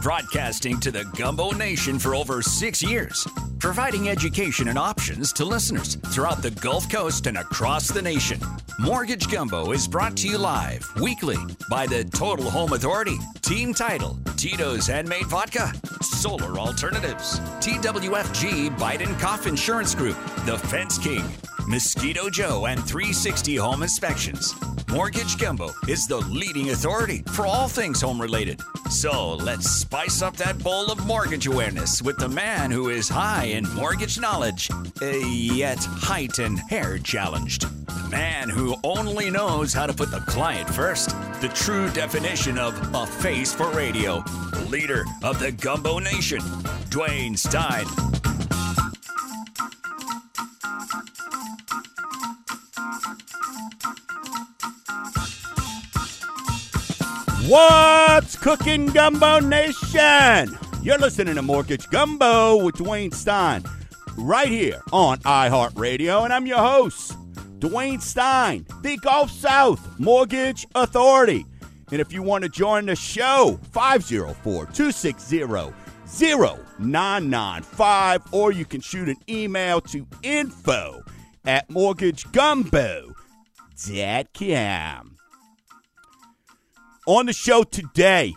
broadcasting to the Gumbo Nation for over six years, providing education and options to listeners throughout the Gulf Coast and across the nation. Mortgage Gumbo is brought to you live weekly by the Total Home Authority, Team Title, Tito's Handmade Vodka, Solar Alternatives, TWFG Biden Cough Insurance Group, The Fence King, Mosquito Joe, and 360 Home Inspections. Mortgage Gumbo is the leading authority for all things home related. So let's spice up that bowl of mortgage awareness with the man who is high in mortgage knowledge, uh, yet height and hair challenged. The man who only knows how to put the client first. The true definition of a face for radio. Leader of the Gumbo Nation, Dwayne Stein. What's cooking, Gumbo Nation? You're listening to Mortgage Gumbo with Dwayne Stein right here on iHeartRadio, and I'm your host, Dwayne Stein, the Gulf South Mortgage Authority. And if you want to join the show, 504 260 0995, or you can shoot an email to info at mortgagegumbo.com. On the show today,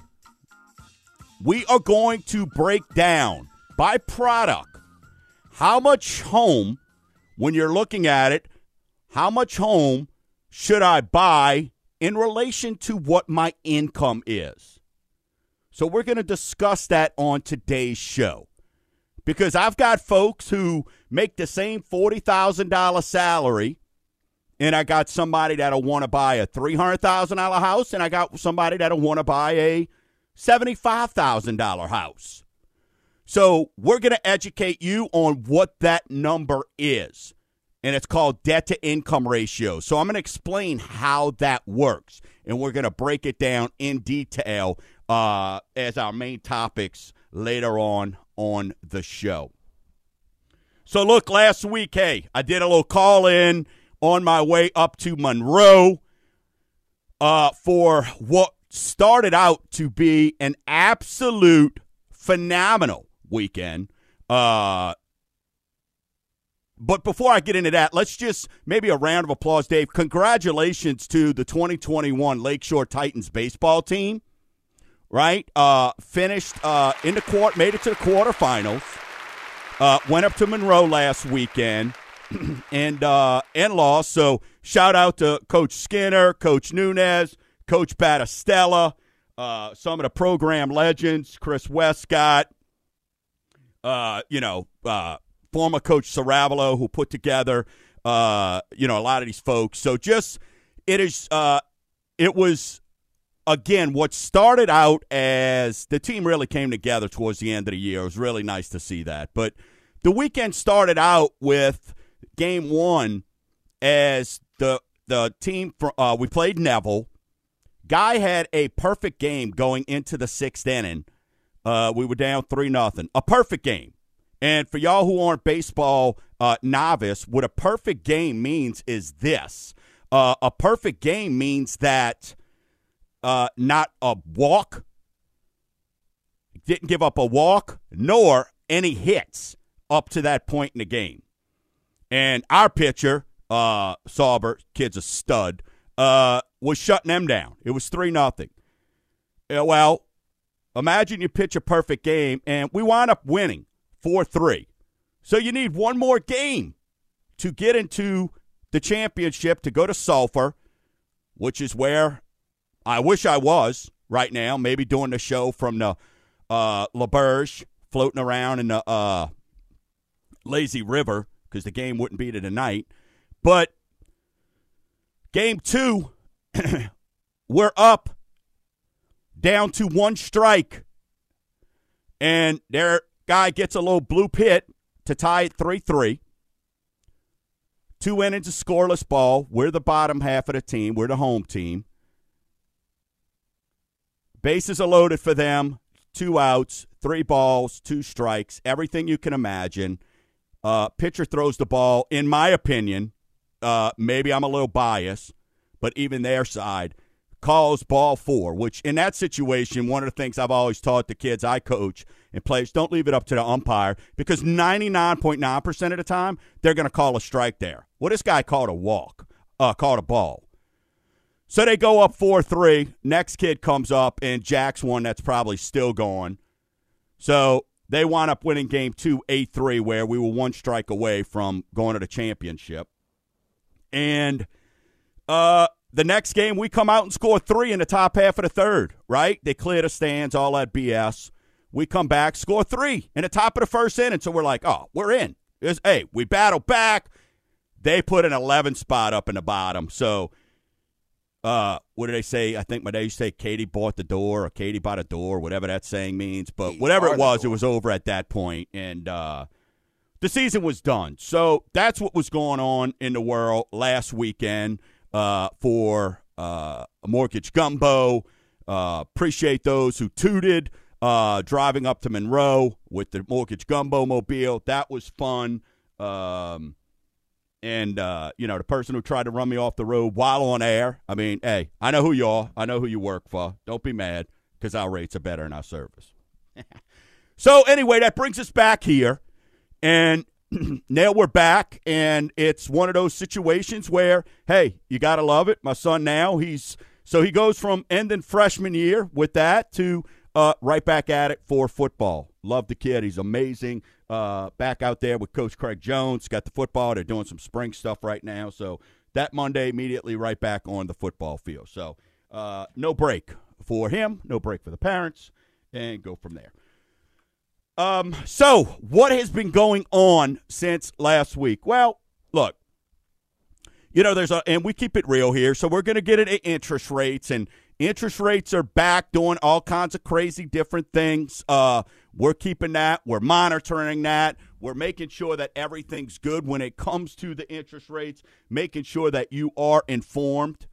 we are going to break down by product how much home, when you're looking at it, how much home should I buy in relation to what my income is? So we're going to discuss that on today's show. Because I've got folks who make the same $40,000 salary and I got somebody that'll want to buy a three hundred thousand dollar house, and I got somebody that'll want to buy a seventy five thousand dollar house. So we're going to educate you on what that number is, and it's called debt to income ratio. So I'm going to explain how that works, and we're going to break it down in detail uh, as our main topics later on on the show. So look, last week, hey, I did a little call in on my way up to Monroe uh, for what started out to be an absolute phenomenal weekend. Uh, but before I get into that, let's just maybe a round of applause, Dave. Congratulations to the 2021 Lakeshore Titans baseball team. Right, uh, finished uh, in the court, made it to the quarterfinals. Uh, went up to Monroe last weekend and uh, and lost. So shout out to Coach Skinner, Coach Nunez, Coach Battistella, uh, some of the program legends, Chris Westcott, uh, you know, uh, former Coach Saravalo, who put together, uh, you know, a lot of these folks. So just it is, uh, it was again what started out as the team really came together towards the end of the year. It was really nice to see that, but the weekend started out with game one as the the team for, uh, we played Neville. Guy had a perfect game going into the sixth inning. Uh, we were down three nothing. A perfect game. And for y'all who aren't baseball uh, novice, what a perfect game means is this: uh, a perfect game means that uh, not a walk, didn't give up a walk, nor any hits up to that point in the game. And our pitcher, uh, Sauber, kid's a stud, uh, was shutting them down. It was 3 nothing. Uh, well, imagine you pitch a perfect game, and we wind up winning 4 3. So you need one more game to get into the championship to go to Sulphur, which is where I wish I was right now, maybe doing the show from the uh, L'Auberge, floating around in the uh, lazy river because the game wouldn't be to tonight. But game two, we're up down to one strike. And their guy gets a little blue pit to tie it 3 3. Two innings of scoreless ball. We're the bottom half of the team. We're the home team. Bases are loaded for them. Two outs, three balls, two strikes, everything you can imagine. Uh, pitcher throws the ball, in my opinion, uh, maybe I'm a little biased, but even their side, calls ball four, which in that situation, one of the things I've always taught the kids I coach and players don't leave it up to the umpire because 99.9% of the time, they're going to call a strike there. Well, this guy called a walk, uh, called a ball. So they go up 4 3. Next kid comes up, and Jack's one that's probably still going. So they wound up winning game two, 8 3, where we were one strike away from going to the championship. And uh, the next game, we come out and score three in the top half of the third, right? They clear the stands, all that BS. We come back, score three in the top of the first inning. So we're like, oh, we're in. It's, hey, we battle back. They put an 11 spot up in the bottom. So, uh, what do they say? I think my they used to say Katie bought the door or Katie bought a door, whatever that saying means. But whatever it was, it was over at that point, and uh, the season was done. So that's what was going on in the world last weekend uh, for uh, Mortgage Gumbo. Uh, appreciate those who tooted uh, driving up to Monroe with the Mortgage Gumbo mobile. That was fun. Um, and, uh, you know, the person who tried to run me off the road while on air. I mean, hey, I know who you are. I know who you work for. Don't be mad because our rates are better in our service. so, anyway, that brings us back here. And now we're back, and it's one of those situations where, hey, you got to love it. My son now, he's so he goes from ending freshman year with that to uh, right back at it for football. Love the kid. He's amazing. Uh, back out there with Coach Craig Jones. Got the football. They're doing some spring stuff right now. So that Monday, immediately right back on the football field. So uh, no break for him, no break for the parents, and go from there. Um, so what has been going on since last week? Well, look, you know, there's a, and we keep it real here. So we're going to get into interest rates and Interest rates are back doing all kinds of crazy different things. Uh, we're keeping that. We're monitoring that. We're making sure that everything's good when it comes to the interest rates, making sure that you are informed.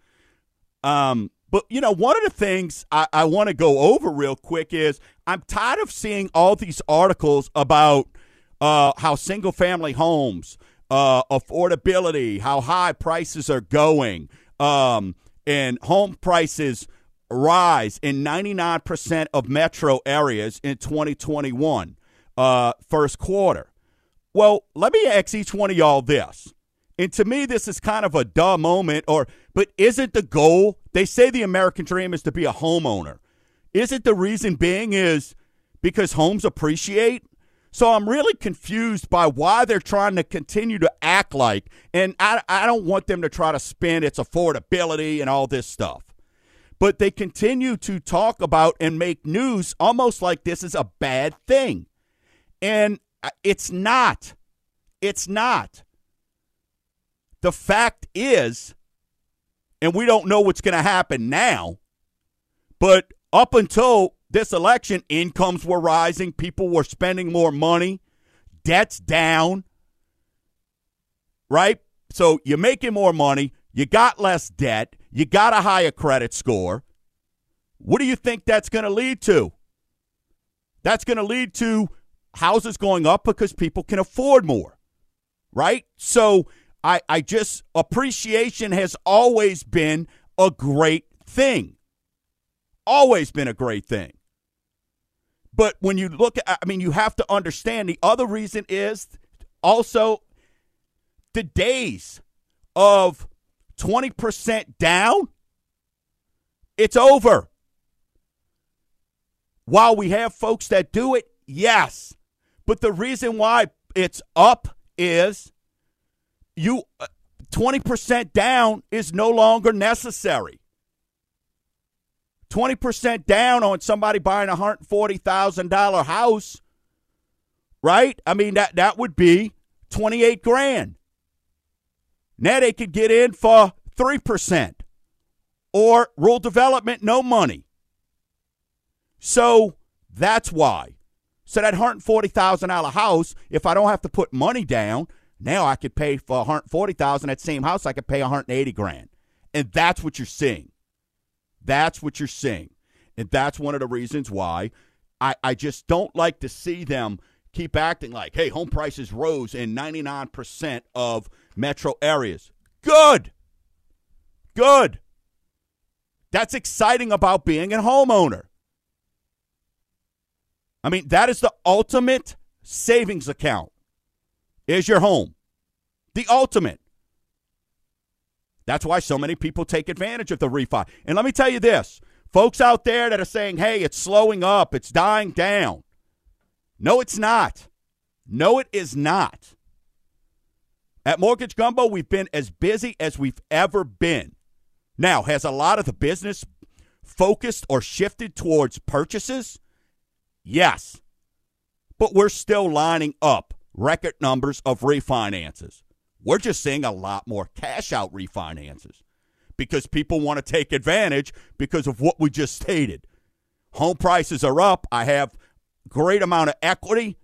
Um, but, you know, one of the things I, I want to go over real quick is I'm tired of seeing all these articles about uh, how single family homes, uh, affordability, how high prices are going. Um, and home prices rise in 99% of metro areas in 2021 uh, first quarter. Well, let me ask each one of y'all this. And to me, this is kind of a duh moment, or but is it the goal? They say the American dream is to be a homeowner. Is it the reason being is because homes appreciate? So I'm really confused by why they're trying to continue to act like, and I, I don't want them to try to spin its affordability and all this stuff. But they continue to talk about and make news almost like this is a bad thing. And uh, it's not. It's not. The fact is, and we don't know what's going to happen now, but up until this election, incomes were rising, people were spending more money, debt's down, right? So you're making more money, you got less debt, you got a higher credit score. What do you think that's going to lead to? That's going to lead to houses going up because people can afford more, right? So I, I just, appreciation has always been a great thing. Always been a great thing. But when you look at, I mean, you have to understand the other reason is also the days of 20% down, it's over. While we have folks that do it, yes. But the reason why it's up is you 20% uh, down is no longer necessary. 20% down on somebody buying a $140,000 house, right? I mean, that, that would be 28 grand. Now they could get in for 3% or rural development, no money. So that's why. So that $140,000 house, if I don't have to put money down, now I could pay for 140,000 that same house I could pay 180 grand. And that's what you're seeing. That's what you're seeing. And that's one of the reasons why I, I just don't like to see them keep acting like, hey, home prices rose in 99% of metro areas. Good. Good. That's exciting about being a homeowner. I mean, that is the ultimate savings account. Is your home. The ultimate. That's why so many people take advantage of the refi. And let me tell you this folks out there that are saying, hey, it's slowing up, it's dying down. No, it's not. No, it is not. At Mortgage Gumbo, we've been as busy as we've ever been. Now, has a lot of the business focused or shifted towards purchases? Yes. But we're still lining up record numbers of refinances. We're just seeing a lot more cash out refinances because people want to take advantage because of what we just stated. Home prices are up. I have great amount of equity.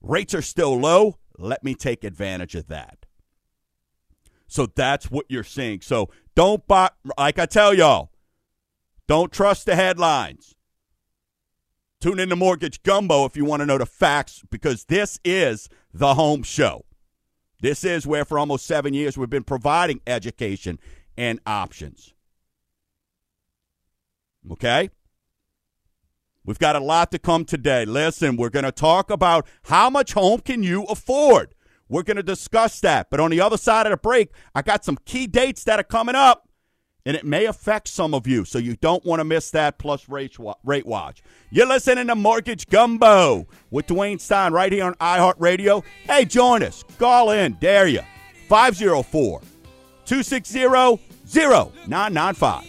Rates are still low. Let me take advantage of that. So that's what you're seeing. So don't buy, like I tell y'all, don't trust the headlines. Tune in to Mortgage Gumbo if you want to know the facts because this is the home show. This is where, for almost seven years, we've been providing education and options. Okay? We've got a lot to come today. Listen, we're going to talk about how much home can you afford. We're going to discuss that. But on the other side of the break, I got some key dates that are coming up, and it may affect some of you. So you don't want to miss that plus rate, rate watch. You're listening to Mortgage Gumbo with Dwayne Stein right here on iHeartRadio. Hey, join us. Call in, dare you. 504 260 0995.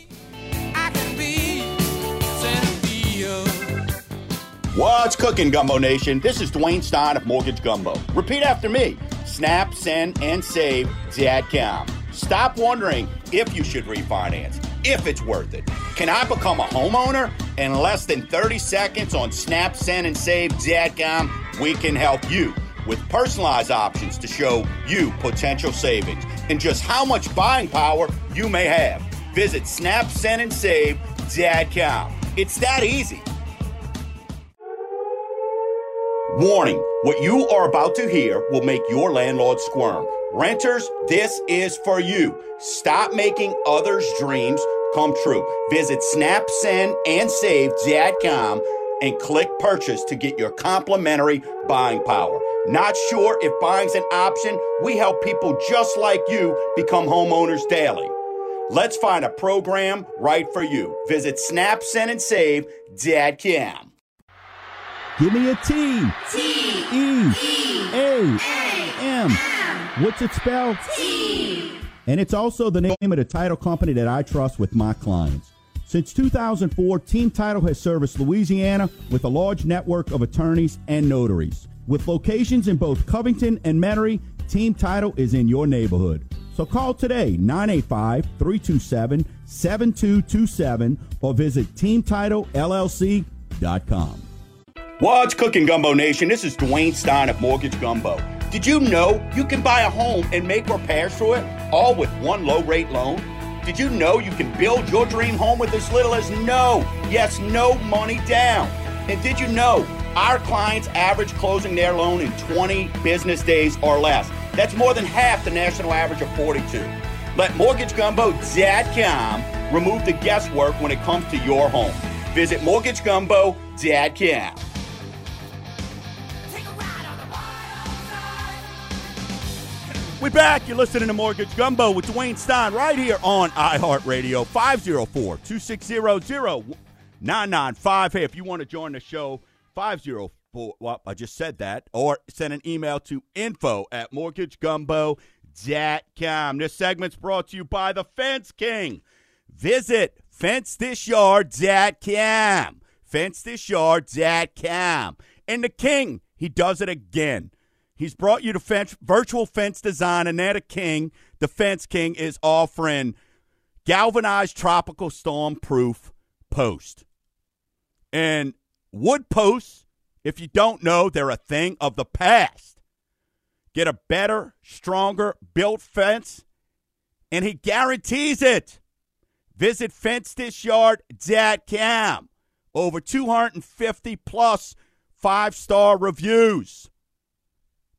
What's cooking, Gumbo Nation? This is Dwayne Stein of Mortgage Gumbo. Repeat after me. Snap, send, and save Dadcom. Stop wondering if you should refinance, if it's worth it. Can I become a homeowner? In less than 30 seconds on Snap, Send, and Save Dadcom, we can help you with personalized options to show you potential savings and just how much buying power you may have. Visit Snap, Send, and Save Dadcom. It's that easy. Warning what you are about to hear will make your landlord squirm. Renters, this is for you. Stop making others' dreams come true. Visit Snap, Send, and click purchase to get your complimentary buying power. Not sure if buying's an option? We help people just like you become homeowners daily. Let's find a program right for you. Visit Snap, Send, and Save.com. Give me a T. T. E. E. A. M. What's it spelled? T. And it's also the name of the title company that I trust with my clients. Since 2004, Team Title has serviced Louisiana with a large network of attorneys and notaries. With locations in both Covington and Metairie, Team Title is in your neighborhood. So call today 985 327 7227 or visit teamtitlellc.com. What's cooking, Gumbo Nation? This is Dwayne Stein of Mortgage Gumbo. Did you know you can buy a home and make repairs to it all with one low rate loan? Did you know you can build your dream home with as little as no, yes, no money down? And did you know our clients average closing their loan in 20 business days or less? That's more than half the national average of 42. Let MortgageGumbo.com remove the guesswork when it comes to your home. Visit MortgageGumbo.com. We back. You're listening to Mortgage Gumbo with Dwayne Stein right here on iHeartRadio 504-260-0995. Hey, if you want to join the show, 504, well, I just said that, or send an email to info at mortgagegumbo.com. This segment's brought to you by the Fence King. Visit fencethisyard.com. Fencethisyard.com. And the King, he does it again. He's brought you to fence, virtual fence design, and Netta King, the Fence King, is offering galvanized tropical storm proof post. And wood posts, if you don't know, they're a thing of the past. Get a better, stronger built fence, and he guarantees it. Visit fencethisyard.com. Over 250 plus five star reviews.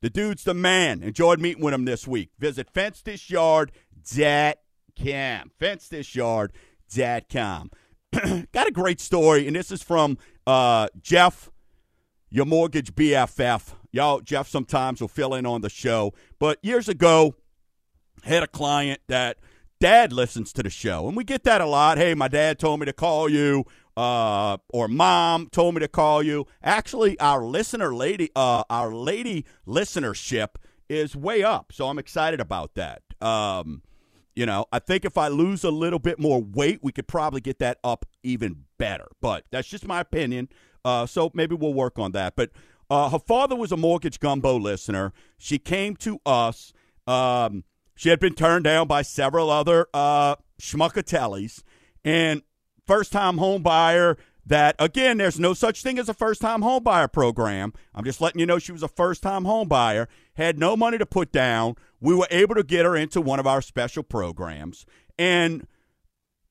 The dude's the man. Enjoyed meeting with him this week. Visit. Fencethisyard.com. mortgagesavesave.com. Got a great story, and this is from uh, Jeff, your mortgage BFF. Y'all, Jeff sometimes will fill in on the show. But years ago, had a client that dad listens to the show, and we get that a lot. Hey, my dad told me to call you, uh, or mom told me to call you. Actually, our listener lady, uh, our lady listenership is way up, so I'm excited about that. Um, you know, I think if I lose a little bit more weight, we could probably get that up even better. But that's just my opinion. Uh, so maybe we'll work on that. But uh, her father was a mortgage gumbo listener. She came to us. Um, she had been turned down by several other uh, schmuckatellis. And first time home buyer that again there's no such thing as a first time home buyer program. I'm just letting you know she was a first time home buyer had no money to put down. We were able to get her into one of our special programs. And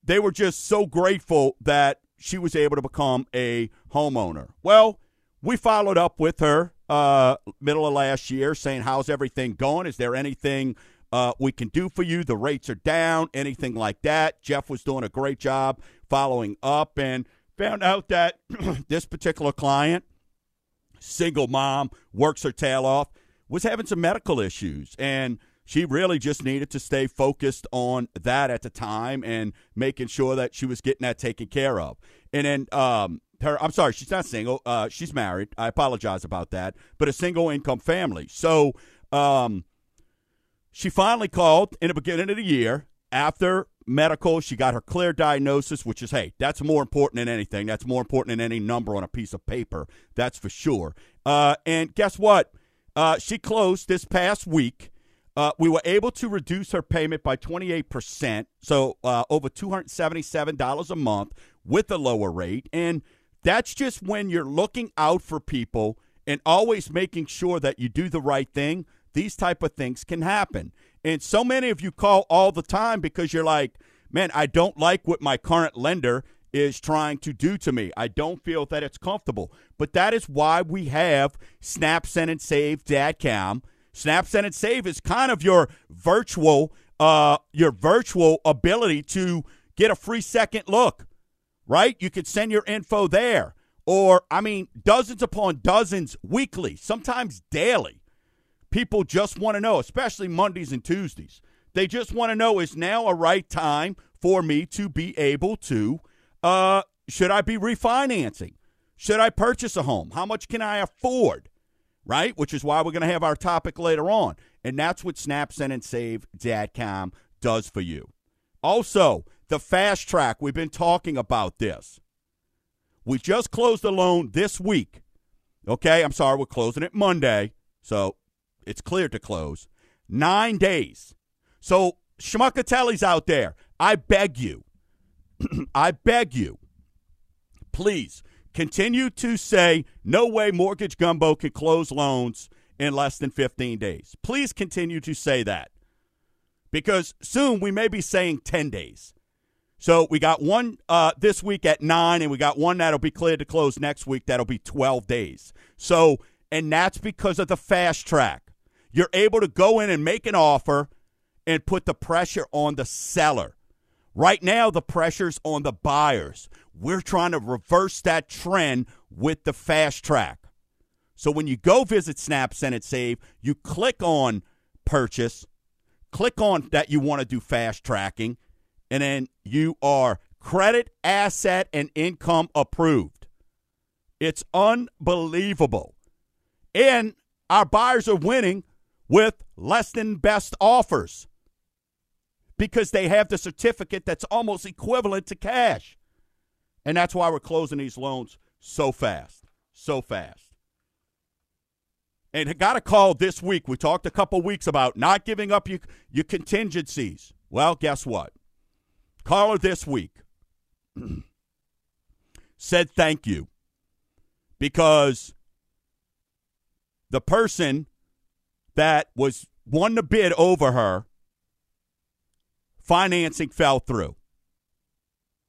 they were just so grateful that she was able to become a homeowner. Well we followed up with her uh, middle of last year saying how's everything going? Is there anything uh, we can do for you? The rates are down anything like that. Jeff was doing a great job following up and found out that this particular client, single mom, works her tail off, was having some medical issues. And she really just needed to stay focused on that at the time and making sure that she was getting that taken care of. And then, um, her, I'm sorry, she's not single. Uh, she's married. I apologize about that, but a single income family. So, um, she finally called in the beginning of the year after medical. She got her clear diagnosis, which is, hey, that's more important than anything. That's more important than any number on a piece of paper. That's for sure. Uh, and guess what? Uh, she closed this past week. Uh, we were able to reduce her payment by 28%, so uh, over $277 a month with a lower rate. And that's just when you're looking out for people and always making sure that you do the right thing. These type of things can happen. And so many of you call all the time because you're like, man, I don't like what my current lender is trying to do to me. I don't feel that it's comfortable. But that is why we have Snap, Send, and Save Dadcam. Snap, Send, and Save is kind of your virtual, uh, your virtual ability to get a free second look, right? You could send your info there. Or, I mean, dozens upon dozens weekly, sometimes daily people just want to know, especially Mondays and Tuesdays. They just want to know is now a right time for me to be able to, uh, should I be refinancing? Should I purchase a home? How much can I afford? Right? Which is why we're going to have our topic later on. And that's what Snap, Send, and does for you. Also, the fast track, we've been talking about this. We just closed a loan this week. Okay, I'm sorry, we're closing it Monday. So it's clear to close. Nine days. So, Schmuckatelli's out there. I beg you, I beg you, please continue to say no way Mortgage Gumbo can close loans in less than 15 days. Please continue to say that because soon we may be saying 10 days. So we got one uh, this week at nine, and we got one that'll be cleared to close next week. That'll be 12 days. So, and that's because of the fast track. You're able to go in and make an offer and put the pressure on the seller. Right now, the pressure's on the buyers. We're trying to reverse that trend with the fast track. So when you go visit Snap, Send, and Save, you click on purchase, click on that you want to do fast tracking, and then you are credit, asset, and income approved. It's unbelievable. And our buyers are winning with less than best offers because they have the certificate that's almost equivalent to cash. And that's why we're closing these loans so fast. So fast. And I got a call this week. We talked a couple weeks about not giving up your, your contingencies. Well, guess what? Caller this week said thank you because the person that was won the bid over her, financing fell through.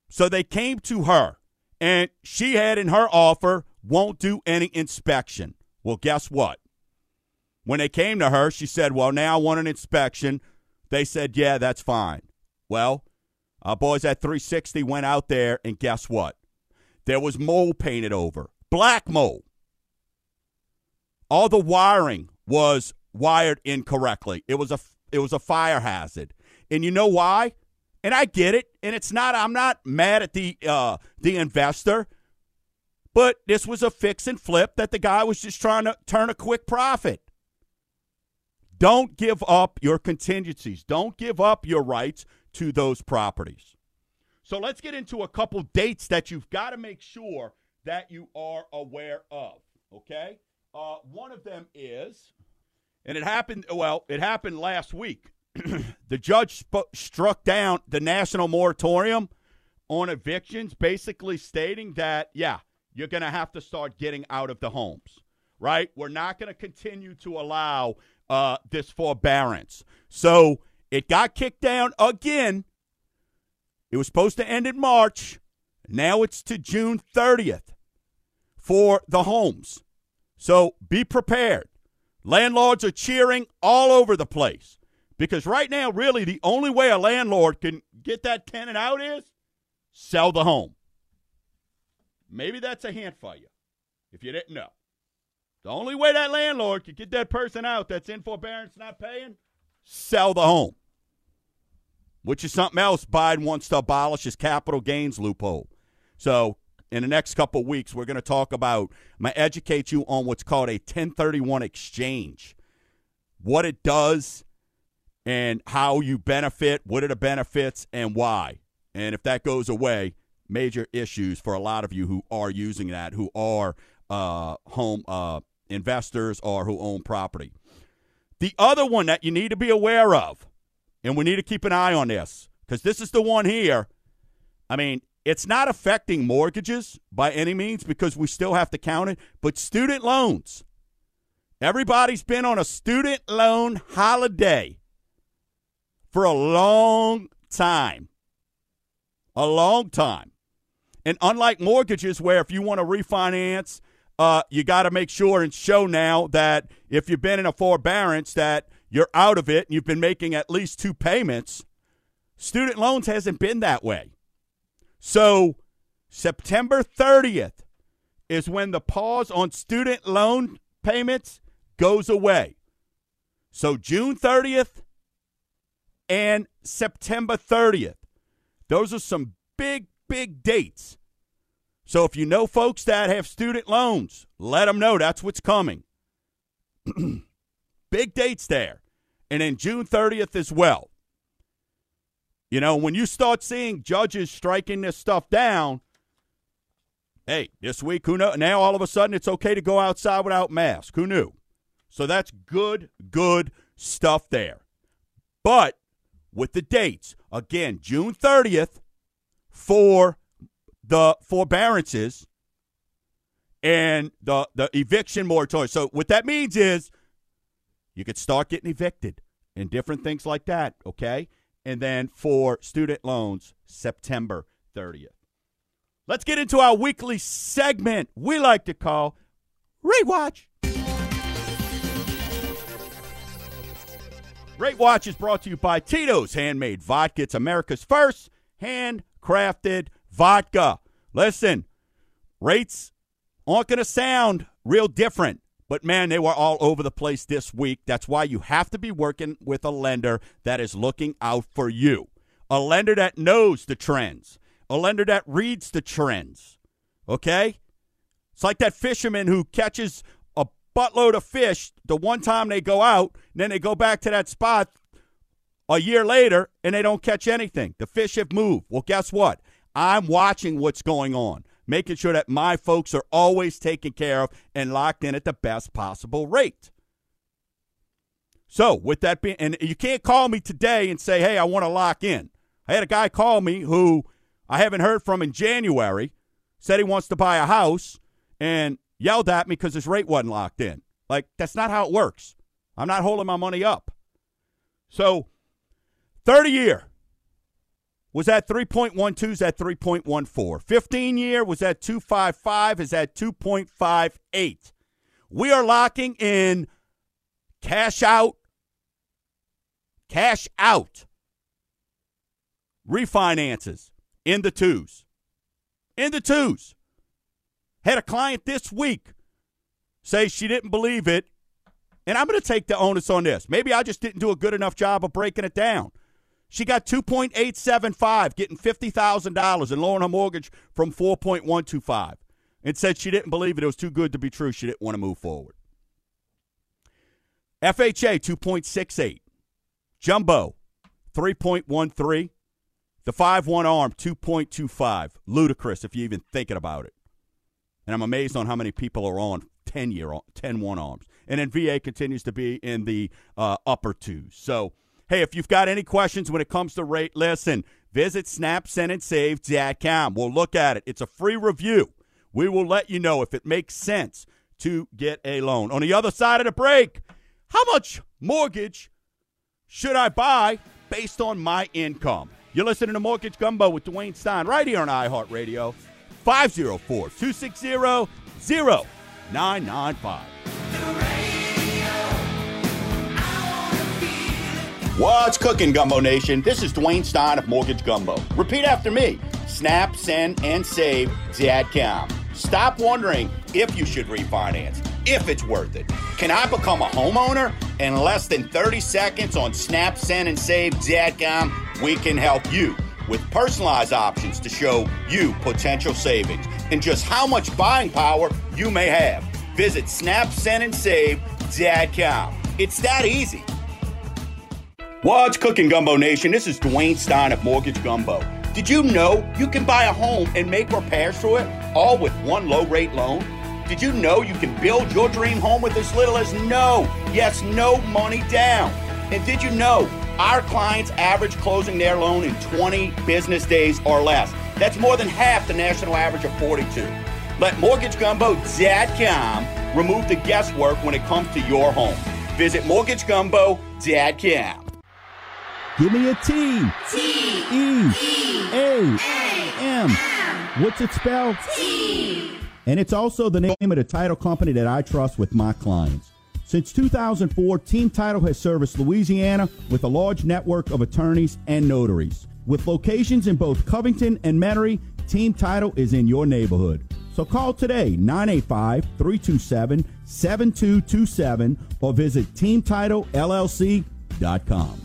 So they came to her, and she had in her offer, won't do any inspection. Well, guess what? When they came to her, she said, Well, now I want an inspection. They said, Yeah, that's fine. Well, Our boys at 360 went out there, and guess what? There was mold painted over, black mold. All the wiring was wired incorrectly. It was a it was a fire hazard, and you know why? And I get it, and it's not. I'm not mad at the uh, the investor, but this was a fix and flip that the guy was just trying to turn a quick profit. Don't give up your contingencies. Don't give up your rights to those properties. So let's get into a couple dates that you've got to make sure that you are aware of. Okay? Uh, one of them is, and it happened, well, it happened last week. the judge sp- struck down the national moratorium on evictions, basically stating that, yeah, you're going to have to start getting out of the homes, right? We're not going to continue to allow uh, this forbearance. So it got kicked down again. It was supposed to end in March. Now it's to June 30th for the homes. So be prepared. Landlords are cheering all over the place because right now, really, the only way a landlord can get that tenant out is sell the home. Maybe that's a hint for you if you didn't know. The only way that landlord could get that person out that's in forbearance not paying, sell the home. Which is something else Biden wants to abolish his capital gains loophole. So in the next couple weeks, we're going to talk about, I'm going to educate you on what's called a 1031 exchange, what it does, and how you benefit, what are the benefits, and why. And if that goes away, major issues for a lot of you who are using that, who are uh, home uh, investors or who own property. The other one that you need to be aware of, and we need to keep an eye on this, because this is the one here. I mean, it's not affecting mortgages by any means because we still have to count it, but student loans. Everybody's been on a student loan holiday for a long time. A long time. And unlike mortgages, where if you want to refinance uh, you got to make sure and show now that if you've been in a forbearance that you're out of it and you've been making at least two payments. Student loans hasn't been that way. So September 30th is when the pause on student loan payments goes away. So June 30th and September 30th. Those are some big, big dates so if you know folks that have student loans, let them know that's what's coming. Big dates there. And then June 30th as well. You know, when you start seeing judges striking this stuff down, hey, this week, who knows? Now all of a sudden it's okay to go outside without mask. Who knew? So that's good, good stuff there. But with the dates, again, June 30th for the forbearances and the the eviction moratorium. So what that means is you could start getting evicted and different things like that, okay? And then for student loans, September 30th. Let's get into our weekly segment we like to call Rate Watch. Rate Watch is brought to you by Tito's Handmade Vodka. It's America's first handcrafted vodka. Listen, rates aren't going to sound real different, but man, they were all over the place this week. That's why you have to be working with a lender that is looking out for you, a lender that knows the trends, a lender that reads the trends. Okay? It's like that fisherman who catches a buttload of fish the one time they go out, then they go back to that spot a year later and they don't catch anything. The fish have moved. Well, guess what? I'm watching what's going on, making sure that my folks are always taken care of and locked in at the best possible rate. So, with that being, and you can't call me today and say, hey, I want to lock in. I had a guy call me who I haven't heard from in January, said he wants to buy a house, and yelled at me because his rate wasn't locked in. Like, that's not how it works. I'm not holding my money up. So, 30 year, was at 3.12, is at 3.14. 15 year was at 255, is at 2.58. We are locking in cash out, cash out refinances in the twos. In the twos. Had a client this week say she didn't believe it. And I'm going to take the onus on this. Maybe I just didn't do a good enough job of breaking it down. She got 2.875, getting $50,000 and lowering her mortgage from 4.125 and said she didn't believe it. It was too good to be true. She didn't want to move forward. FHA 2.68. Jumbo 3.13. The 5 1 arm 2.25. Ludicrous if you're even thinking about it. And I'm amazed on how many people are on 10 year 10 1 arms. And then VA continues to be in the uh, upper twos. So, hey, if you've got any questions when it comes to rate, listen, visit snapsendandsave.com. We'll look at it. It's a free review. We will let you know if it makes sense to get a loan. On the other side of the break, how much mortgage should I buy based on my income? You're listening to Mortgage Gumbo with Dwayne Stein right here on iHeartRadio. 504 260 0995. What's cooking, Gumbo Nation? This is Dwayne Stein of Mortgage Gumbo. Repeat after me. Snap, send, and save Zadcom. Stop wondering if you should refinance, if it's worth it. Can I become a homeowner? In less than 30 seconds on Snap, Send, and Save Zadcom, we can help you with personalized options to show you potential savings and just how much buying power you may have. Visit Snap, Send, and Save Zadcom. It's that easy. What's cooking, Gumbo Nation? This is Dwayne Stein of Mortgage Gumbo. Did you know you can buy a home and make repairs to it all with one low rate loan? Did you know you can build your dream home with as little as no, yes, no money down? And did you know our clients average closing their loan in 20 business days or less? That's more than half the national average of 42. Let MortgageGumbo.com remove the guesswork when it comes to your home. Visit MortgageGumbo.com. Give me a T. T. E. E. A. M. What's it spelled? T. And it's also the name of the title company that I trust with my clients. Since 2004, Team Title has serviced Louisiana with a large network of attorneys and notaries. With locations in both Covington and Metairie, Team Title is in your neighborhood. So call today 985 327 7227 or visit teamtitlellc.com.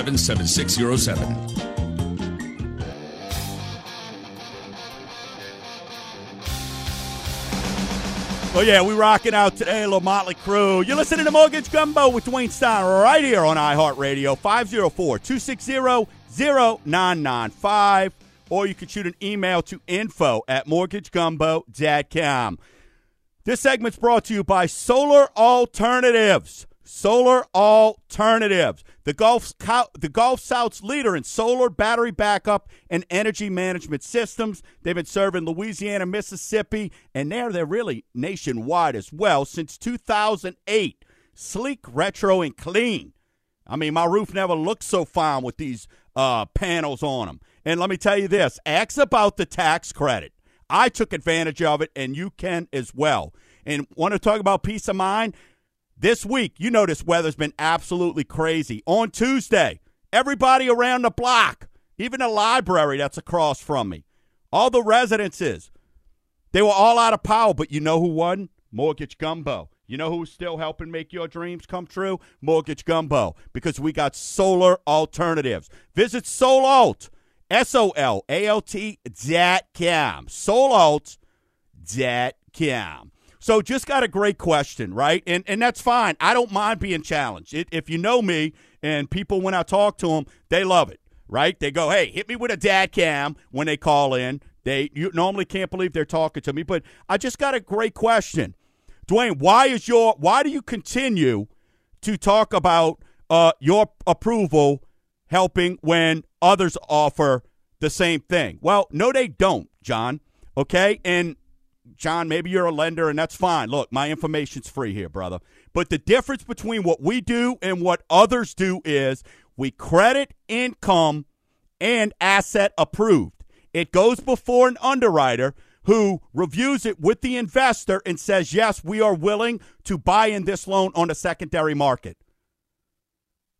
7607. Oh yeah, we rocking out today, little Mötley Crüe. You're listening to Mortgage Gumbo with Dwayne Stein right here on iHeartRadio, 504-260-0995. Or you can shoot an email to info at mortgagegumbo.com. This segment's brought to you by Solar Alternatives. Solar Alternatives. The Gulf, the Gulf South's leader in solar battery backup and energy management systems. They've been serving Louisiana, Mississippi, and there they're really nationwide as well since 2008. Sleek, retro, and clean. I mean, my roof never looked so fine with these uh, panels on them. And let me tell you this ask about the tax credit. I took advantage of it, and you can as well. And want to talk about peace of mind? This week, you this weather's been absolutely crazy. On Tuesday, everybody around the block, even the library that's across from me, all the residences, they were all out of power. But you know who won? Mortgage Gumbo. You know who's still helping make your dreams come true? Mortgage Gumbo. Because we got solar alternatives. Visit Solalt S O L A L T dot com. Solalt dot com. So just got a great question, right? And and that's fine. I don't mind being challenged. It, if you know me and people when I talk to them, they love it, right? They go, "Hey, hit me with a dad cam when they call in." They you normally can't believe they're talking to me, but I just got a great question. Dwayne, why is your why do you continue to talk about uh, your approval helping when others offer the same thing? Well, no, they don't, John. Okay, and John, maybe you're a lender and that's fine. Look, my information's free here, brother. But the difference between what we do and what others do is we credit income and asset approved. It goes before an underwriter who reviews it with the investor and says, yes, we are willing to buy in this loan on the secondary market.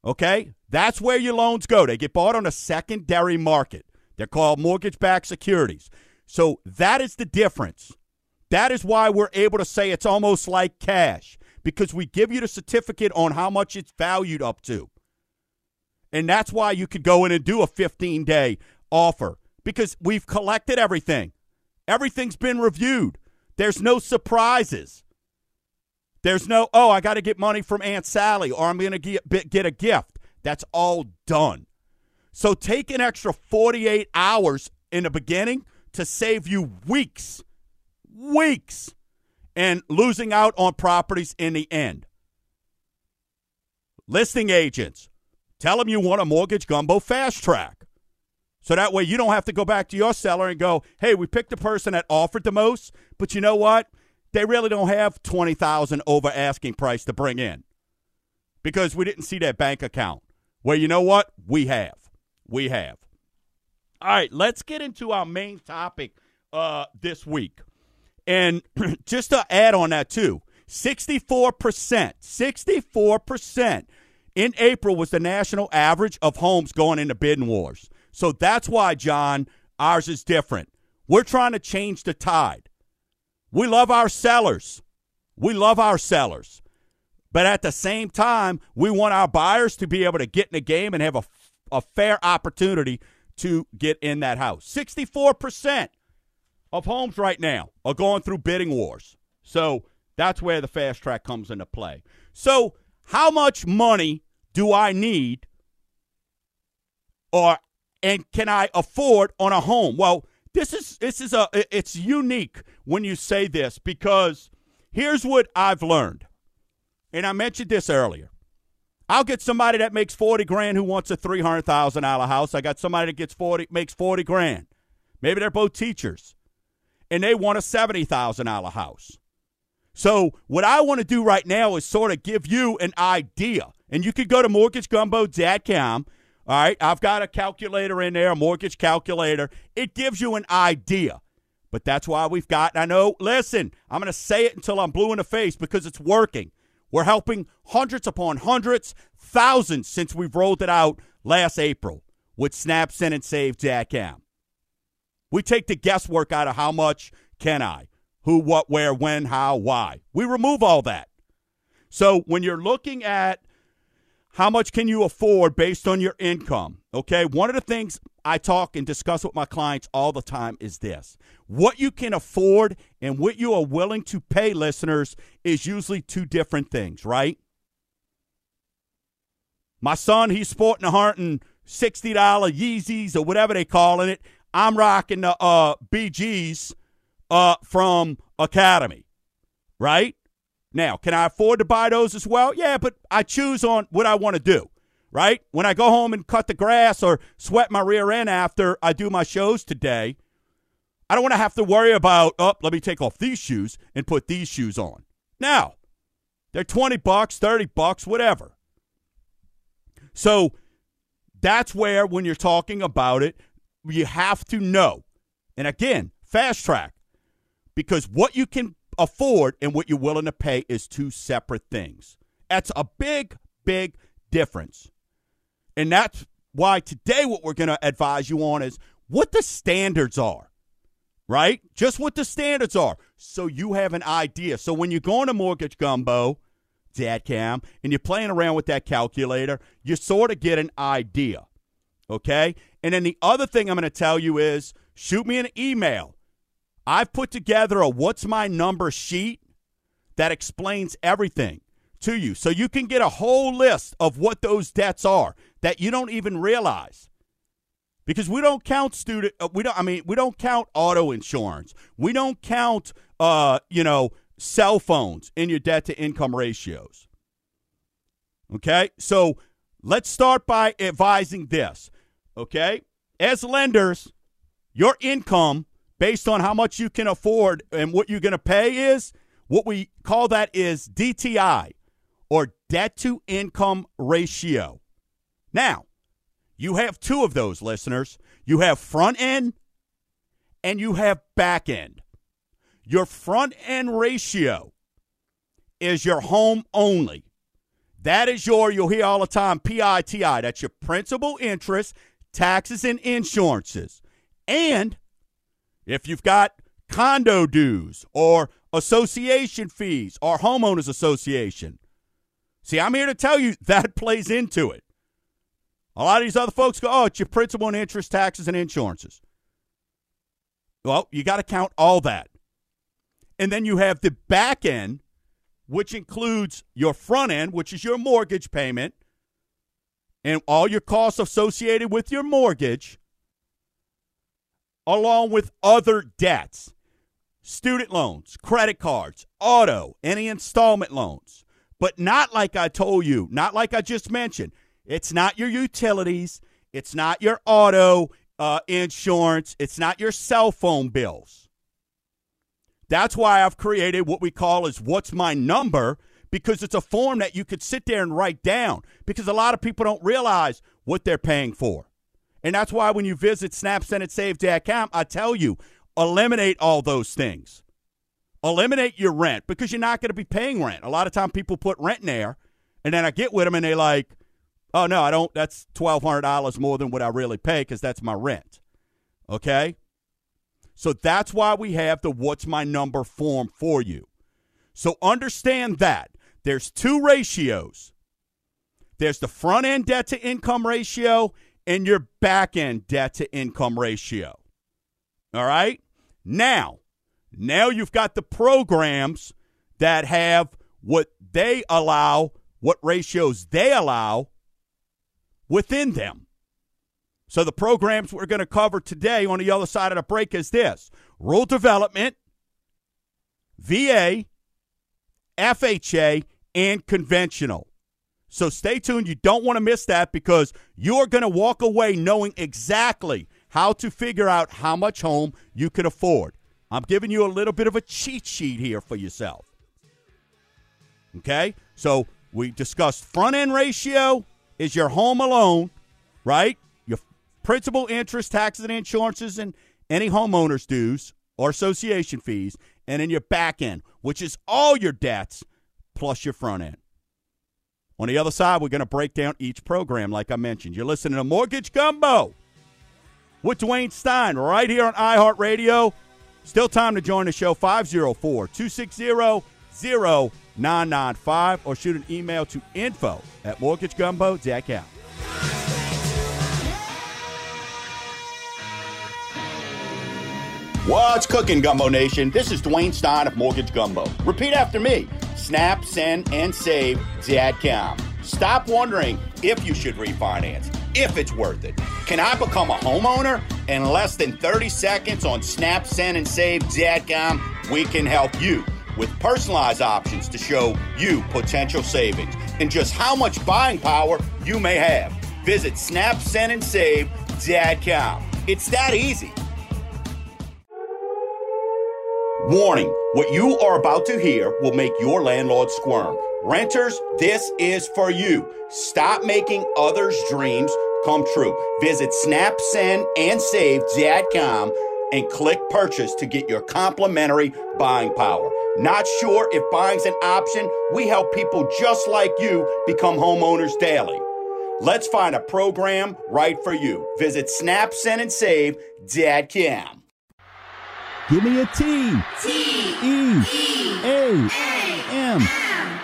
Okay? That's where your loans go. They get bought on a secondary market. They're called mortgage backed securities. So that is the difference. That is why we're able to say it's almost like cash because we give you the certificate on how much it's valued up to. And that's why you could go in and do a 15 day offer because we've collected everything. Everything's been reviewed. There's no surprises. There's no, oh, I got to get money from Aunt Sally or I'm going to get, get a gift. That's all done. So take an extra 48 hours in the beginning to save you weeks weeks and losing out on properties in the end. Listing agents, tell them you want a mortgage gumbo fast track. So that way you don't have to go back to your seller and go, hey, we picked the person that offered the most, but you know what? They really don't have 20000 over asking price to bring in because we didn't see that bank account. Well, you know what? We have. We have. All right, let's get into our main topic uh, this week. And just to add on that, too, 64%, 64% in April was the national average of homes going into bidding wars. So that's why, John, ours is different. We're trying to change the tide. We love our sellers. We love our sellers. But at the same time, we want our buyers to be able to get in the game and have a, a fair opportunity to get in that house. 64% of homes right now are going through bidding wars. So that's where the fast track comes into play. So, how much money do I need or and can I afford on a home? Well, this is this is a it's unique when you say this because here's what I've learned. And I mentioned this earlier. I'll get somebody that makes 40 grand who wants a $300,000 house. I got somebody that gets 40 makes 40 grand. Maybe they're both teachers and they want a $70,000 house. So, what I want to do right now is sort of give you an idea. And you could go to mortgagegumbo.com. All right, I've got a calculator in there, a mortgage calculator. It gives you an idea. But that's why we've got, I know, listen, I'm going to say it until I'm blue in the face because it's working. We're helping hundreds upon hundreds, thousands since we've rolled it out last April with Snap, Send, and Save.com. We take the guesswork out of how much can I, who, what, where, when, how, why. We remove all that. So when you're looking at how much can you afford based on your income, okay, one of the things I talk and discuss with my clients all the time is this. What you can afford and what you are willing to pay, listeners, is usually two different things, right? My son, he's sporting a hundred sixty dollar Yeezys or whatever they calling it. I'm rocking the uh, BGs uh, from Academy, right? Now, can I afford to buy those as well? Yeah, but I choose on what I want to do, right? When I go home and cut the grass or sweat my rear end after I do my shows today, I don't want to have to worry about, oh, let me take off these shoes and put these shoes on. Now, they're 20 bucks, 30 bucks, whatever. So that's where, when you're talking about it, you have to know. And again, fast track, because what you can afford and what you're willing to pay is two separate things. That's a big, big difference. And that's why today what we're going to advise you on is what the standards are, right? Just what the standards are. So you have an idea. So when you're going to Mortgage Gumbo, dot com, and you're playing around with that calculator, you sort of get an idea. Okay? And then the other thing I'm going to tell you is shoot me an email. I've put together a what's my number sheet that explains everything to you. So you can get a whole list of what those debts are that you don't even realize. Because we don't count student uh, we don't I mean we don't count auto insurance. We don't count uh you know cell phones in your debt to income ratios. Okay? So let's start by advising this. Okay? As lenders, your income based on how much you can afford and what you're going to pay is what we call that is DTI or debt to income ratio. Now, you have two of those listeners. You have front end and you have back end. Your front end ratio is your home only. That is your, you'll hear all the time, PITI. That's your principal interest, taxes, and insurances. And if you've got condo dues or association fees or homeowners association. See, I'm here to tell you that plays into it. A lot of these other folks go, oh, it's your principal and interest, taxes, and insurances. Well, you got to count all that. And then you have the back end, which includes your front end, which is your mortgage payment, and all your costs associated with your mortgage, along with other debts student loans, credit cards, auto, any installment loans. But not like I told you, not like I just mentioned. It's not your utilities, it's not your auto uh, insurance, it's not your cell phone bills. That's why I've created what we call is what's my number because it's a form that you could sit there and write down because a lot of people don't realize what they're paying for. And that's why when you visit snapsendandsave.com, I tell you Eliminate all those things. Eliminate your rent because you're not going to be paying rent. A lot of time people put rent in there, and then I get with them and they like, oh no, I don't. That's twelve hundred dollars more than what I really pay because that's my rent. Okay, so that's why we have the "What's My Number" form for you. So understand that there's two ratios. There's the front end debt to income ratio and your back end debt to income ratio. All right? Now, now you've got the programs that have what they allow, what ratios they allow within them. So the programs we're going to cover today on the other side of the break is this rural development, VA, FHA, and conventional. So stay tuned. You don't want to miss that because you're going to walk away knowing exactly how to figure out how much home you can afford. I'm giving you a little bit of a cheat sheet here for yourself. Okay? So we discussed front end ratio is your home alone, right? Your principal interest, taxes, and insurances, and any homeowners dues or association fees, and then your back end, which is all your debts plus your front end. On the other side, we're going to break down each program, like I mentioned. You're listening to Mortgage Gumbo with Dwayne Stein right here on iHeartRadio. Still time to join the show 504 260 0995 or shoot an email to info at mortgagegumbo.com. What's cooking, Gumbo Nation? This is Dwayne Stein of Mortgage Gumbo. Repeat after me snap, send, and save.com. Stop wondering if you should refinance if it's worth it. Can I become a homeowner? In less than 30 seconds on Snap, Send, and Save.com, we can help you with personalized options to show you potential savings and just how much buying power you may have. Visit Snap, Send, and Save.com. It's that easy. Warning what you are about to hear will make your landlord squirm. Renters, this is for you. Stop making others' dreams come true. Visit snapsendandsave.com and click purchase to get your complimentary buying power. Not sure if buying's an option? We help people just like you become homeowners daily. Let's find a program right for you. Visit snapsendandsave.com. Give me a T. T. E. E. A. M.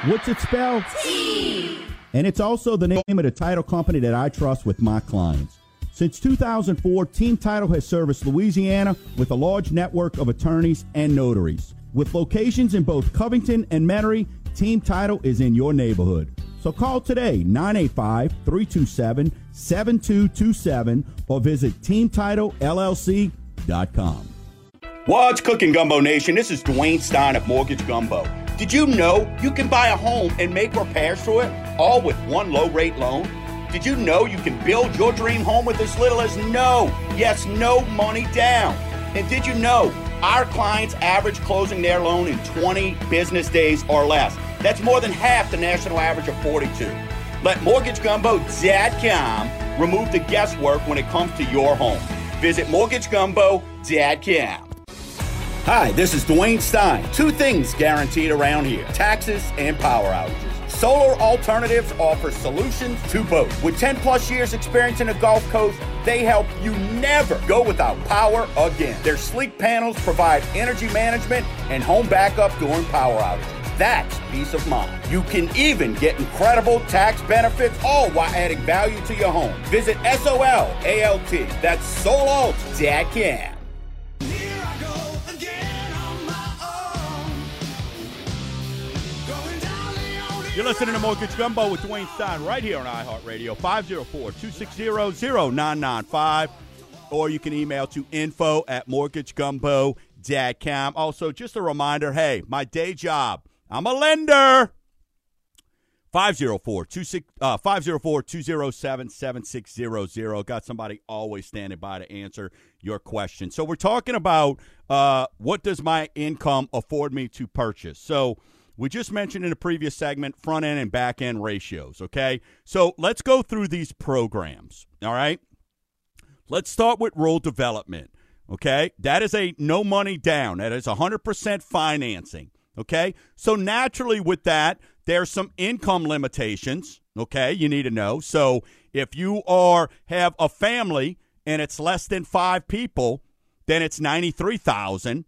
What's it spelled? T. And it's also the name of the title company that I trust with my clients. Since 2004, Team Title has serviced Louisiana with a large network of attorneys and notaries. With locations in both Covington and Metairie, Team Title is in your neighborhood. So call today 985 327 7227 or visit teamtitlellc.com. What's cooking, Gumbo Nation? This is Dwayne Stein of Mortgage Gumbo. Did you know you can buy a home and make repairs to it all with one low rate loan? Did you know you can build your dream home with as little as no, yes, no money down? And did you know our clients average closing their loan in 20 business days or less? That's more than half the national average of 42. Let MortgageGumbo.com remove the guesswork when it comes to your home. Visit MortgageGumbo.com. Hi, this is Dwayne Stein. Two things guaranteed around here taxes and power outages. Solar Alternatives offers solutions to both. With 10 plus years experience in the Gulf Coast, they help you never go without power again. Their sleek panels provide energy management and home backup during power outages. That's peace of mind. You can even get incredible tax benefits, all while adding value to your home. Visit SOLALT. That's solalt.com. You're listening to Mortgage Gumbo with Dwayne Stein right here on iHeartRadio, 504-260-0995. Or you can email to info at mortgagegumbo.com. Also, just a reminder, hey, my day job, I'm a lender. 504-207-7600. Uh, Got somebody always standing by to answer your question. So we're talking about uh, what does my income afford me to purchase? So – we just mentioned in a previous segment front end and back end ratios, okay? So let's go through these programs, all right? Let's start with rural development, okay? That is a no money down, that is 100% financing, okay? So naturally, with that, there's some income limitations, okay? You need to know. So if you are have a family and it's less than five people, then it's 93,000.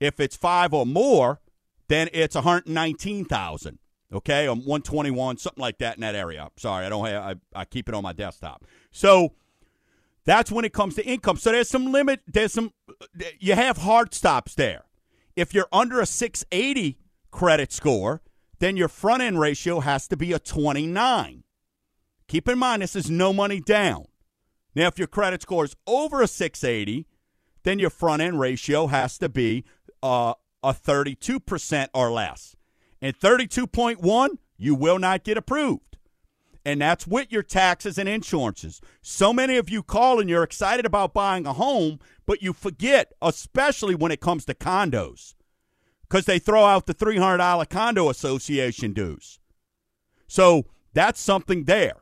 If it's five or more, then it's 119,000. Okay, on 121, something like that in that area. Sorry, I don't have. I, I keep it on my desktop. So that's when it comes to income. So there's some limit. There's some. You have hard stops there. If you're under a 680 credit score, then your front end ratio has to be a 29. Keep in mind, this is no money down. Now, if your credit score is over a 680, then your front end ratio has to be uh, a 32% or less. And 32.1, you will not get approved. And that's with your taxes and insurances. So many of you call and you're excited about buying a home, but you forget, especially when it comes to condos, because they throw out the $300 condo association dues. So that's something there.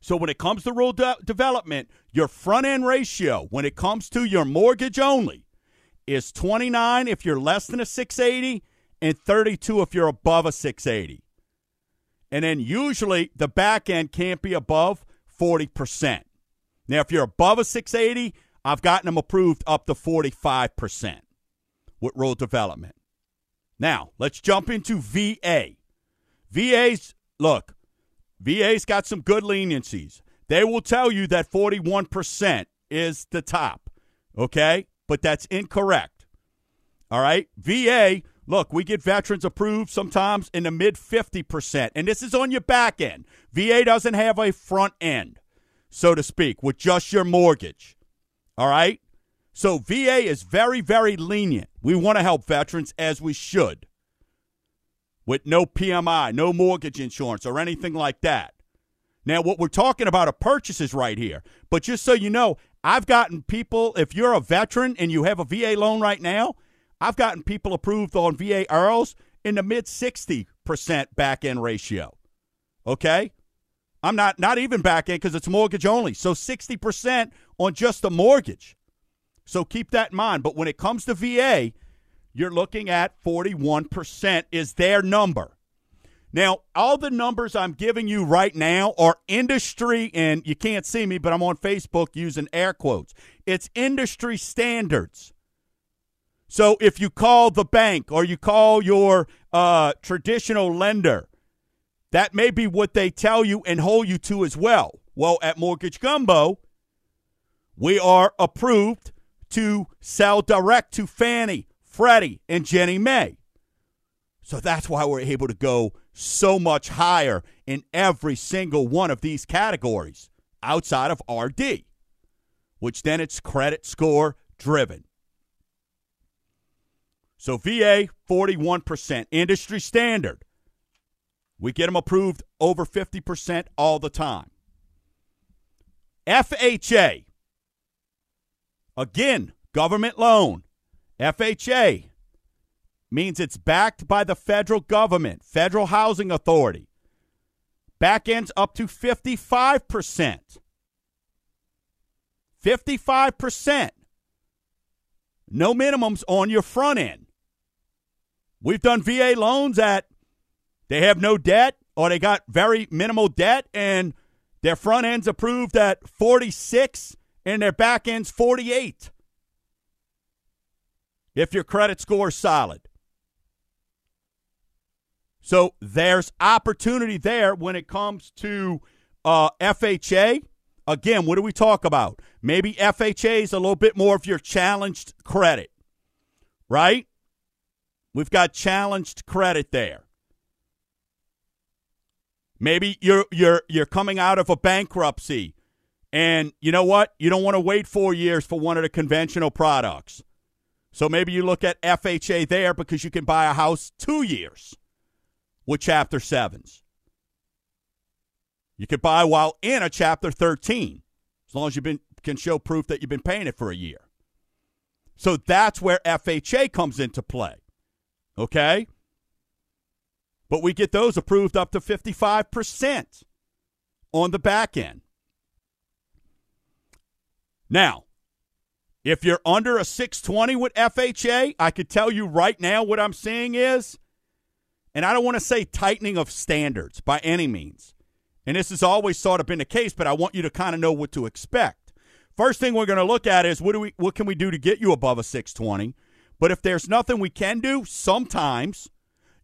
So when it comes to rural de- development, your front end ratio, when it comes to your mortgage only, is 29 if you're less than a 680 and 32 if you're above a 680. And then usually the back end can't be above 40%. Now, if you're above a 680, I've gotten them approved up to 45% with rural development. Now, let's jump into VA. VA's, look, VA's got some good leniencies. They will tell you that 41% is the top, okay? But that's incorrect. All right? VA, look, we get veterans approved sometimes in the mid 50%, and this is on your back end. VA doesn't have a front end, so to speak, with just your mortgage. All right? So VA is very, very lenient. We want to help veterans as we should with no PMI, no mortgage insurance, or anything like that. Now, what we're talking about are purchases right here. But just so you know, I've gotten people, if you're a veteran and you have a VA loan right now, I've gotten people approved on VA IRRRLs in the mid 60% back end ratio. Okay? I'm not not even back end because it's mortgage only. So 60% on just the mortgage. So keep that in mind. But when it comes to VA, you're looking at 41% is their number. Now, all the numbers I'm giving you right now are industry, and you can't see me, but I'm on Facebook using air quotes. It's industry standards. So if you call the bank or you call your uh, traditional lender, that may be what they tell you and hold you to as well. Well, at Mortgage Gumbo, we are approved to sell direct to Fannie, Freddie, and Ginnie Mae. So that's why we're able to go so much higher in every single one of these categories outside of RD, which then it's credit score driven. So VA, 41%. Industry standard. We get them approved over 50% all the time. FHA. Again, government loan. FHA means it's backed by the federal government, Federal Housing Authority. Back ends up to 55%. 55%. No minimums on your front end. We've done VA loans at they have no debt or they got very minimal debt and their front end's approved at 46 and their back end's 48. If your credit score is solid. So there's opportunity there when it comes to uh, FHA. Again, what do we talk about? Maybe FHA is a little bit more of your challenged credit, right? We've got challenged credit there. Maybe you're you're you're coming out of a bankruptcy and you know what? You don't want to wait 4 years for one of the conventional products. So maybe you look at FHA there because you can buy a house 2 years with Chapter 7s. You could buy while in a Chapter 13, as long as you can show proof that you've been paying it for a year. So that's where FHA comes into play. Okay? But we get those approved up to 55% on the back end. Now, if you're under a 620 with FHA, I could tell you right now what I'm seeing is and I don't want to say tightening of standards by any means. And this has always sort of been the case, but I want you to kind of know what to expect. First thing we're going to look at is what do we what can we do to get you above a 620? But if there's nothing we can do, sometimes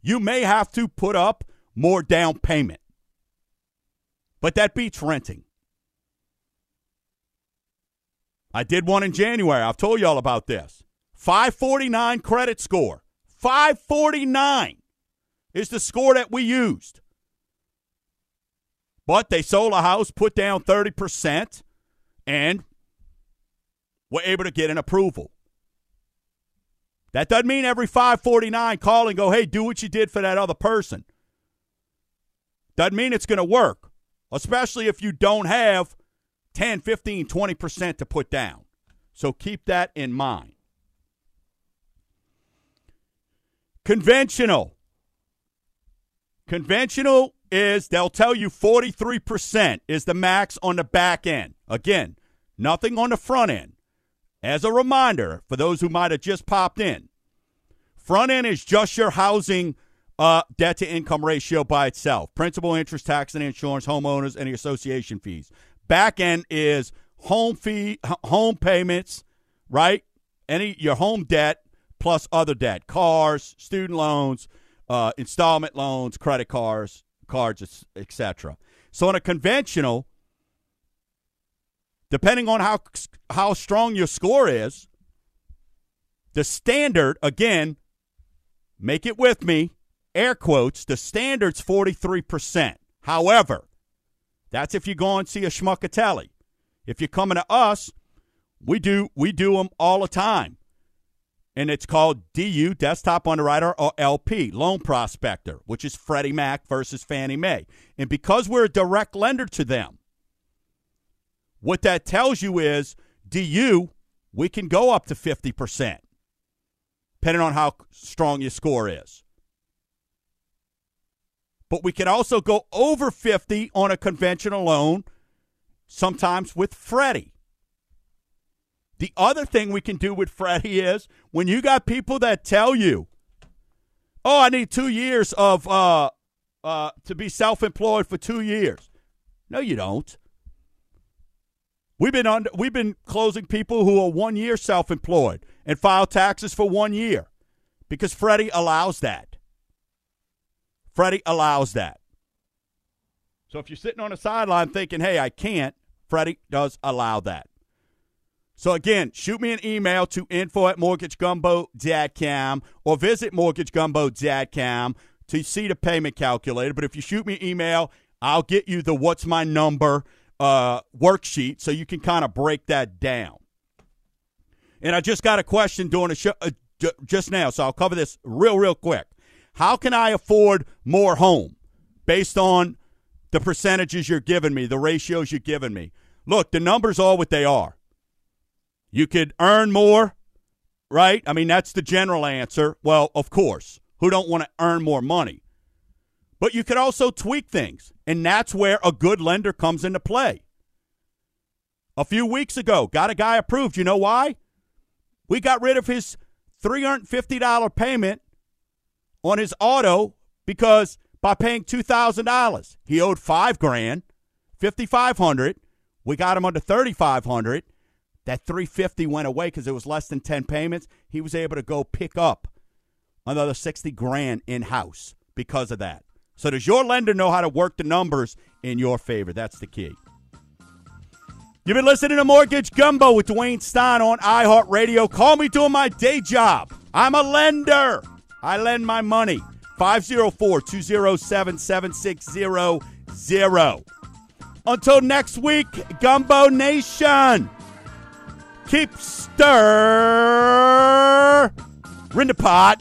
you may have to put up more down payment. But that beats renting. I did one in January. I've told you all about this. 549 credit score. 549 is the score that we used. But they sold a house, put down 30%, and were able to get an approval. That doesn't mean every 549 call and go, hey, do what you did for that other person. Doesn't mean it's going to work, especially if you don't have 10, 15, 20% to put down. So keep that in mind. Conventional. Conventional is they'll tell you 43% is the max on the back end. Again, nothing on the front end. As a reminder for those who might have just popped in, front end is just your housing uh, debt to income ratio by itself principal, interest, tax, and insurance, homeowners, and the association fees. Back end is home fee, home payments, right? Any your home debt plus other debt, cars, student loans, uh, installment loans, credit cards, cards, etc. So on a conventional, depending on how how strong your score is, the standard again, make it with me, air quotes, the standard's 43%. However, that's if you go and see a schmuckatelli. If you're coming to us, we do we do them all the time and it's called DU Desktop Underwriter or LP Loan Prospector, which is Freddie Mac versus Fannie Mae. And because we're a direct lender to them, what that tells you is DU, we can go up to 50%, depending on how strong your score is. But we can also go over 50 on a conventional loan, sometimes with Freddie. The other thing we can do with Freddie is when you got people that tell you, "Oh, I need two years of uh, uh, to be self-employed for two years." No, you don't. We've been under, we've been closing people who are one year self-employed and file taxes for one year because Freddie allows that. Freddie allows that. So if you're sitting on the sideline thinking, "Hey, I can't," Freddie does allow that. So again, shoot me an email to info at mortgagegumbo.com or visit mortgagegumbo.com to see the payment calculator. But if you shoot me an email, I'll get you the what's my number uh, worksheet so you can kind of break that down. And I just got a question during the show uh, j- just now, so I'll cover this real, real quick. How can I afford more home based on the percentages you're giving me, the ratios you're giving me? Look, the numbers are what they are. You could earn more, right? I mean, that's the general answer. Well, of course. Who don't want to earn more money? But you could also tweak things, and that's where a good lender comes into play. A few weeks ago, got a guy approved. You know why? We got rid of his $350 payment on his auto because by paying $2,000, he owed 5 grand, 5500 We got him under 3500 That 350 went away because it was less than 10 payments. He was able to go pick up another 60 grand in house because of that. So does your lender know how to work the numbers in your favor? That's the key. You've been listening to Mortgage Gumbo with Dwayne Stein on iHeartRadio. Call me doing my day job. I'm a lender. I lend my money. 504 207 7600. Until next week, Gumbo Nation, keep stir in the pot.